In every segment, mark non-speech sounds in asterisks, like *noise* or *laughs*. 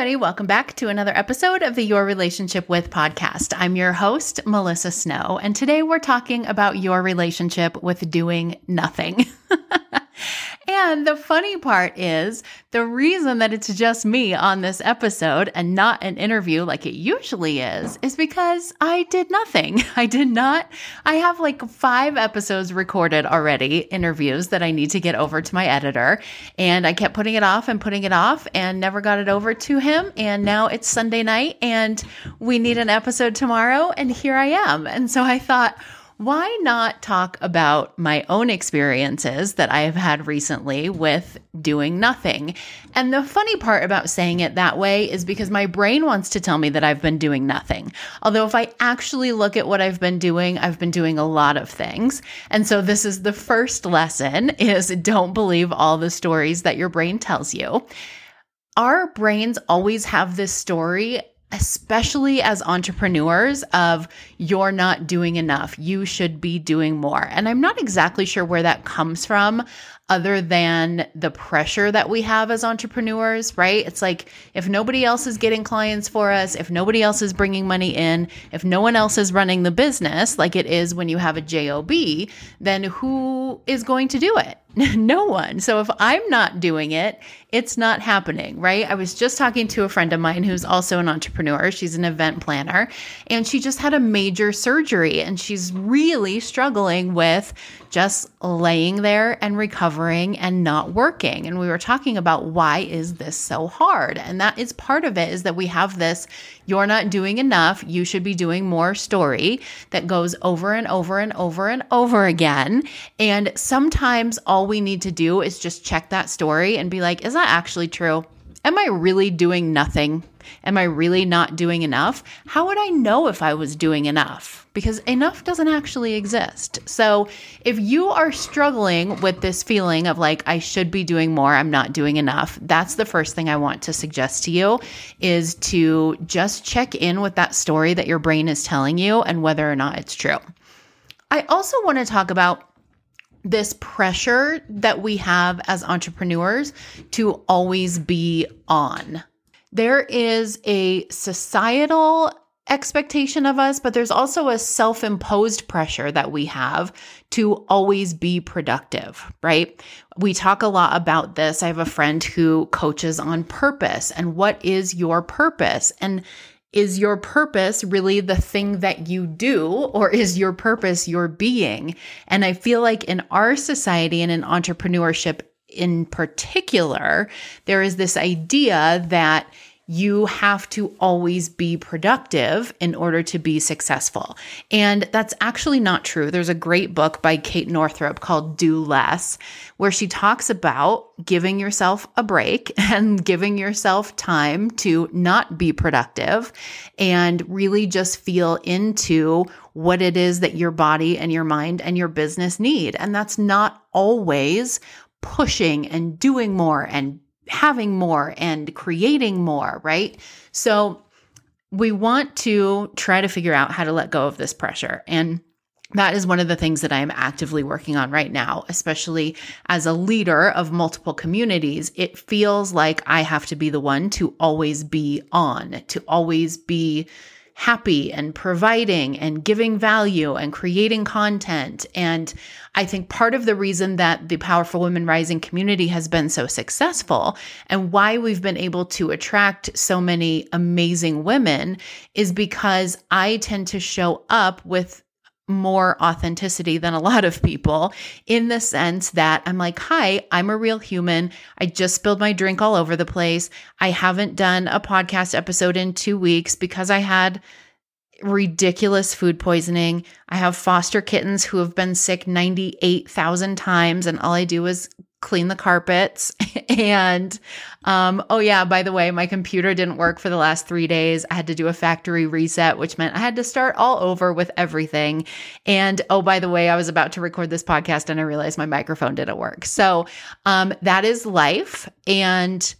Everybody, welcome back to another episode of the Your Relationship with podcast. I'm your host, Melissa Snow, and today we're talking about your relationship with doing nothing. *laughs* And the funny part is the reason that it's just me on this episode and not an interview like it usually is, is because I did nothing. *laughs* I did not, I have like five episodes recorded already, interviews that I need to get over to my editor. And I kept putting it off and putting it off and never got it over to him. And now it's Sunday night and we need an episode tomorrow. And here I am. And so I thought, why not talk about my own experiences that I have had recently with doing nothing? And the funny part about saying it that way is because my brain wants to tell me that I've been doing nothing. Although, if I actually look at what I've been doing, I've been doing a lot of things. And so, this is the first lesson is don't believe all the stories that your brain tells you. Our brains always have this story especially as entrepreneurs of you're not doing enough you should be doing more and i'm not exactly sure where that comes from other than the pressure that we have as entrepreneurs, right? It's like if nobody else is getting clients for us, if nobody else is bringing money in, if no one else is running the business like it is when you have a JOB, then who is going to do it? *laughs* no one. So if I'm not doing it, it's not happening, right? I was just talking to a friend of mine who's also an entrepreneur. She's an event planner and she just had a major surgery and she's really struggling with just laying there and recovering and not working. And we were talking about why is this so hard? And that is part of it is that we have this you're not doing enough, you should be doing more story that goes over and over and over and over again. And sometimes all we need to do is just check that story and be like, is that actually true? Am I really doing nothing? Am I really not doing enough? How would I know if I was doing enough? Because enough doesn't actually exist. So, if you are struggling with this feeling of like, I should be doing more, I'm not doing enough, that's the first thing I want to suggest to you is to just check in with that story that your brain is telling you and whether or not it's true. I also want to talk about this pressure that we have as entrepreneurs to always be on. There is a societal expectation of us, but there's also a self imposed pressure that we have to always be productive, right? We talk a lot about this. I have a friend who coaches on purpose and what is your purpose? And is your purpose really the thing that you do, or is your purpose your being? And I feel like in our society and in entrepreneurship in particular, there is this idea that you have to always be productive in order to be successful. And that's actually not true. There's a great book by Kate Northrup called Do Less, where she talks about giving yourself a break *laughs* and giving yourself time to not be productive and really just feel into what it is that your body and your mind and your business need. And that's not always pushing and doing more and having more and creating more, right? So we want to try to figure out how to let go of this pressure. And that is one of the things that I am actively working on right now, especially as a leader of multiple communities. It feels like I have to be the one to always be on, to always be happy and providing and giving value and creating content. And I think part of the reason that the Powerful Women Rising community has been so successful and why we've been able to attract so many amazing women is because I tend to show up with more authenticity than a lot of people in the sense that I'm like, hi, I'm a real human. I just spilled my drink all over the place. I haven't done a podcast episode in two weeks because I had ridiculous food poisoning. I have foster kittens who have been sick 98,000 times, and all I do is clean the carpets. *laughs* and um, oh, yeah, by the way, my computer didn't work for the last three days. I had to do a factory reset, which meant I had to start all over with everything. And oh, by the way, I was about to record this podcast and I realized my microphone didn't work. So um, that is life. And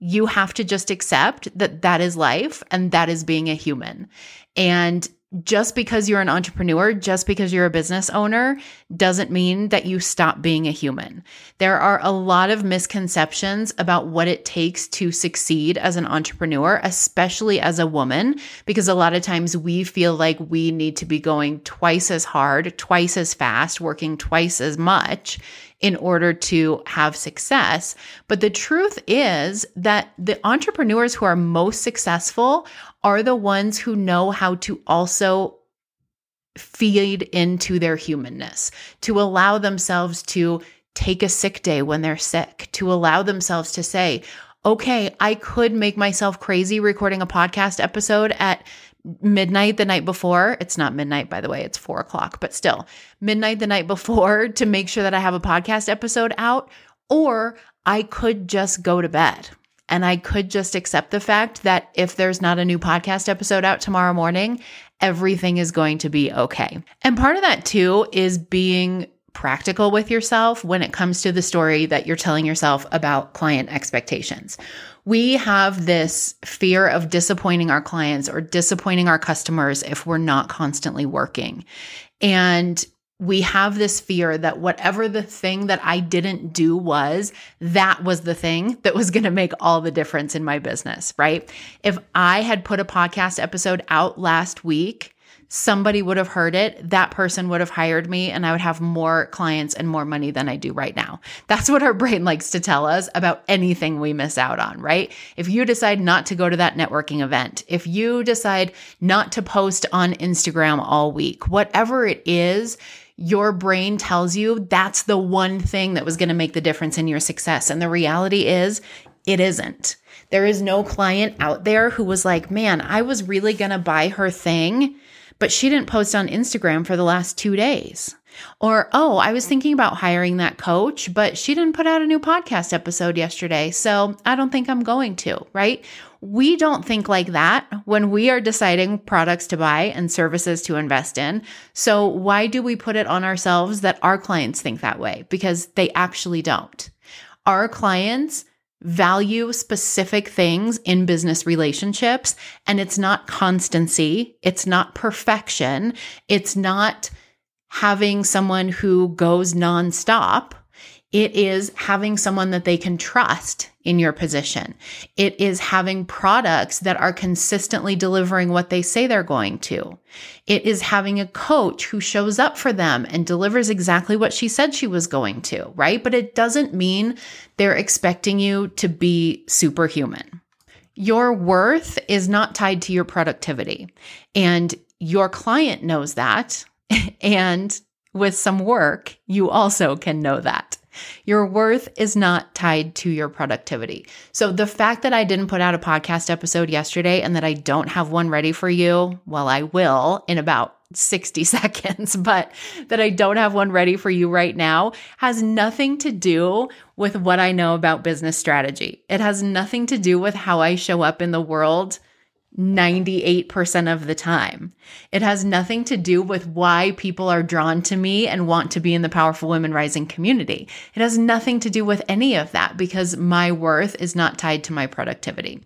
you have to just accept that that is life and that is being a human. And just because you're an entrepreneur, just because you're a business owner, doesn't mean that you stop being a human. There are a lot of misconceptions about what it takes to succeed as an entrepreneur, especially as a woman, because a lot of times we feel like we need to be going twice as hard, twice as fast, working twice as much in order to have success. But the truth is that the entrepreneurs who are most successful are the ones who know how to also feed into their humanness, to allow themselves to take a sick day when they're sick, to allow themselves to say, okay, I could make myself crazy recording a podcast episode at midnight the night before. It's not midnight, by the way, it's four o'clock, but still midnight the night before *laughs* to make sure that I have a podcast episode out. Or I could just go to bed and I could just accept the fact that if there's not a new podcast episode out tomorrow morning, everything is going to be okay. And part of that too is being practical with yourself when it comes to the story that you're telling yourself about client expectations. We have this fear of disappointing our clients or disappointing our customers if we're not constantly working. And we have this fear that whatever the thing that I didn't do was, that was the thing *laughs* that was going to make all the difference in my business, right? If I had put a podcast episode out last week, somebody would have heard it, that person would have hired me, and I would have more clients and more money than I do right now. That's what our brain likes to tell us about anything we miss out on, right? If you decide not to go to that networking event, if you decide not to post on Instagram all week, whatever it is, your brain tells you that's the one thing that was going to make the difference in your success. And the reality is, it isn't. There is no client out there who was like, man, I was really going to buy her thing, but she didn't post on Instagram for the last two days. Or, oh, I was thinking about hiring that coach, but she didn't put out a new podcast episode yesterday. So I don't think I'm going to, right? We don't think like that when we are deciding products to buy and services to invest in. So, why do we put it on ourselves that our clients think that way? Because they actually don't. Our clients value specific things in business relationships, and it's not constancy, it's not perfection, it's not having someone who goes nonstop it is having someone that they can trust in your position. It is having products that are consistently delivering what they say they're going to. It is having a coach who shows up for them and delivers exactly what she said she was going to, right? But it doesn't mean they're expecting you to be superhuman. Your worth is not tied to your productivity. And your client knows that. *laughs* And with some work, you also can know that. Your worth is not tied to your productivity. So the fact that I didn't put out a podcast episode yesterday and that I don't have one ready for you, well, I will in about 60 *laughs* seconds, but that I don't have one ready for you right now has nothing to do with what I know about business strategy. It has nothing to do with how I show up in the world 98% of the time. It has nothing to do with why people are drawn to me and want to be in the Powerful Women Rising community. It has nothing to do with any of that because my worth is not tied to my productivity.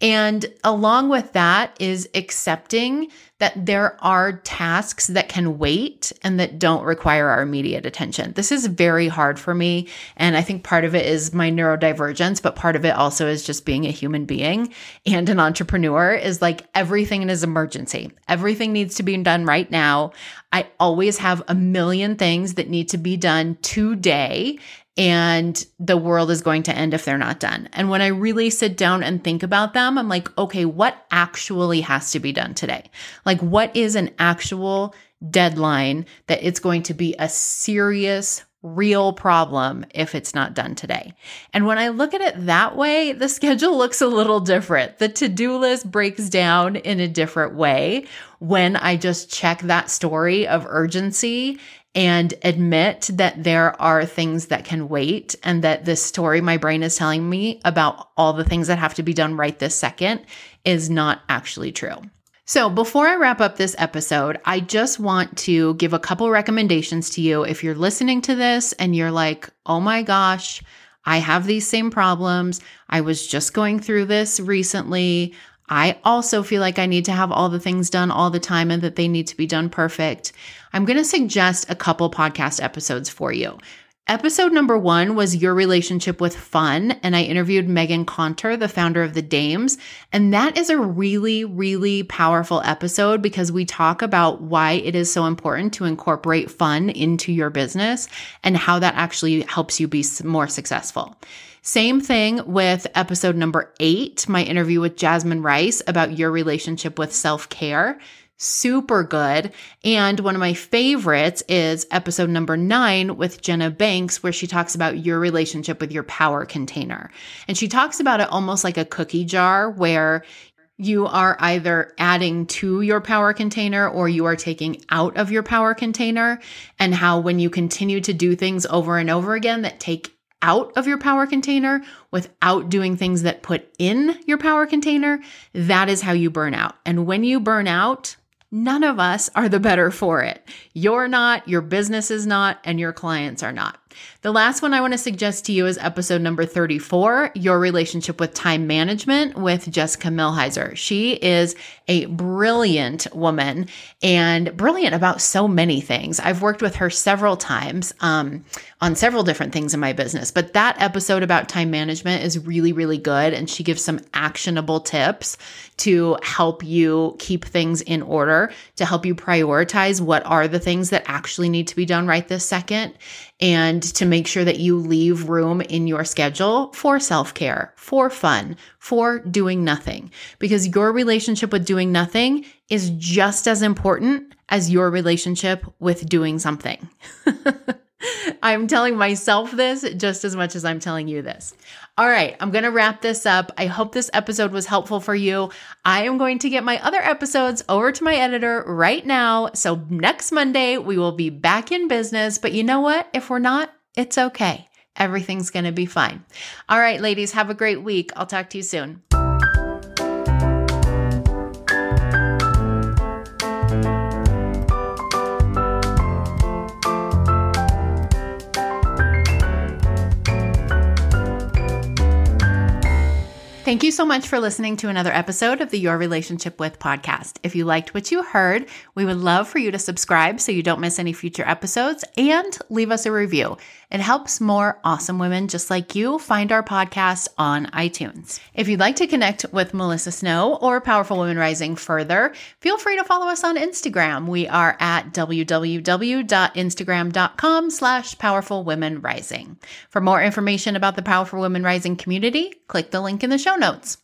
And along with that is accepting that there are tasks that can wait and that don't require our immediate attention. This is very hard for me. And I think part of it is my neurodivergence, but part of it also is just being a human being and an entrepreneur is like everything is emergency. Everything needs to be done right now. I always have a million things that need to be done today and the world is going to end if they're not done. And when I really sit down and think about them, I'm like, okay, what actually has to be done today? Like, what is an actual deadline that it's going to be a serious, real problem if it's not done today. And when I look at it that way, the *laughs* schedule looks a little different. The to do list breaks down in a different way when I just check that story of urgency and admit that there are things that can wait and that this story my brain is telling me about all the things that have to be done right this second is not actually true. So, before I wrap up this episode, I just want to give a couple recommendations to you. If you're listening to this and you're like, oh my gosh, I have these same problems. I was just going through this recently. I also feel like I need to have all the things done all the time and that they need to be done perfect. I'm going to suggest a couple podcast episodes for you. Episode number one was Your Relationship with Fun, and I interviewed Megan Conter, the founder of the Dames. And that is a really, really powerful episode because we talk about why it is so important to incorporate fun into your business and how that actually helps you be more successful. Same thing with episode number eight, my interview with Jasmine Rice about your relationship with self care super good. And one of my favorites is episode number nine with Jenna Banks, where she talks about your relationship with your power container. And she talks about it almost like a cookie jar where you are either adding to your power container or you are taking out of your power container, and how when you continue to do things over and over again that take out of your power container without doing things that put in your power container, that is how you burn out. And when you burn out, none of us are the better for it. You're not, your business is not, and your clients are not. The last one I want to suggest to you is episode number 34 Your Relationship with Time Management with Jessica Millhiser. She is a brilliant woman and brilliant about so many things. I've worked with her several times um, on several different things in my business, but that episode about time management is really, really good. And she gives some actionable tips to help you keep things in order, to help you prioritize what are the things that actually need to be done right this second and to make sure that you leave room in your schedule for self care, for fun, for doing nothing. Because your relationship with doing nothing is just as important as your relationship with doing something. *laughs* I'm telling myself this just as much as I'm telling you this. All right, I'm going to wrap this up. I hope this episode was helpful for you. I am going to get my other episodes over to my editor right now. So next Monday, we will be back in business. But you know what? If we're not, it's okay. Everything's going to be fine. All right, ladies, have a great week. I'll talk to you soon. Thank you so much for listening to another episode of the Your Relationship with podcast. If you liked what you heard, we would love for you to subscribe so you don't miss any future episodes and leave us a review. It helps more awesome women just like you find our podcast on iTunes. If you'd like to connect with Melissa Snow or Powerful Women Rising further, feel free to follow us on Instagram. We are at www.instagram.com slash powerful women rising. For more information about the Powerful Women Rising community, click the link in the show notes.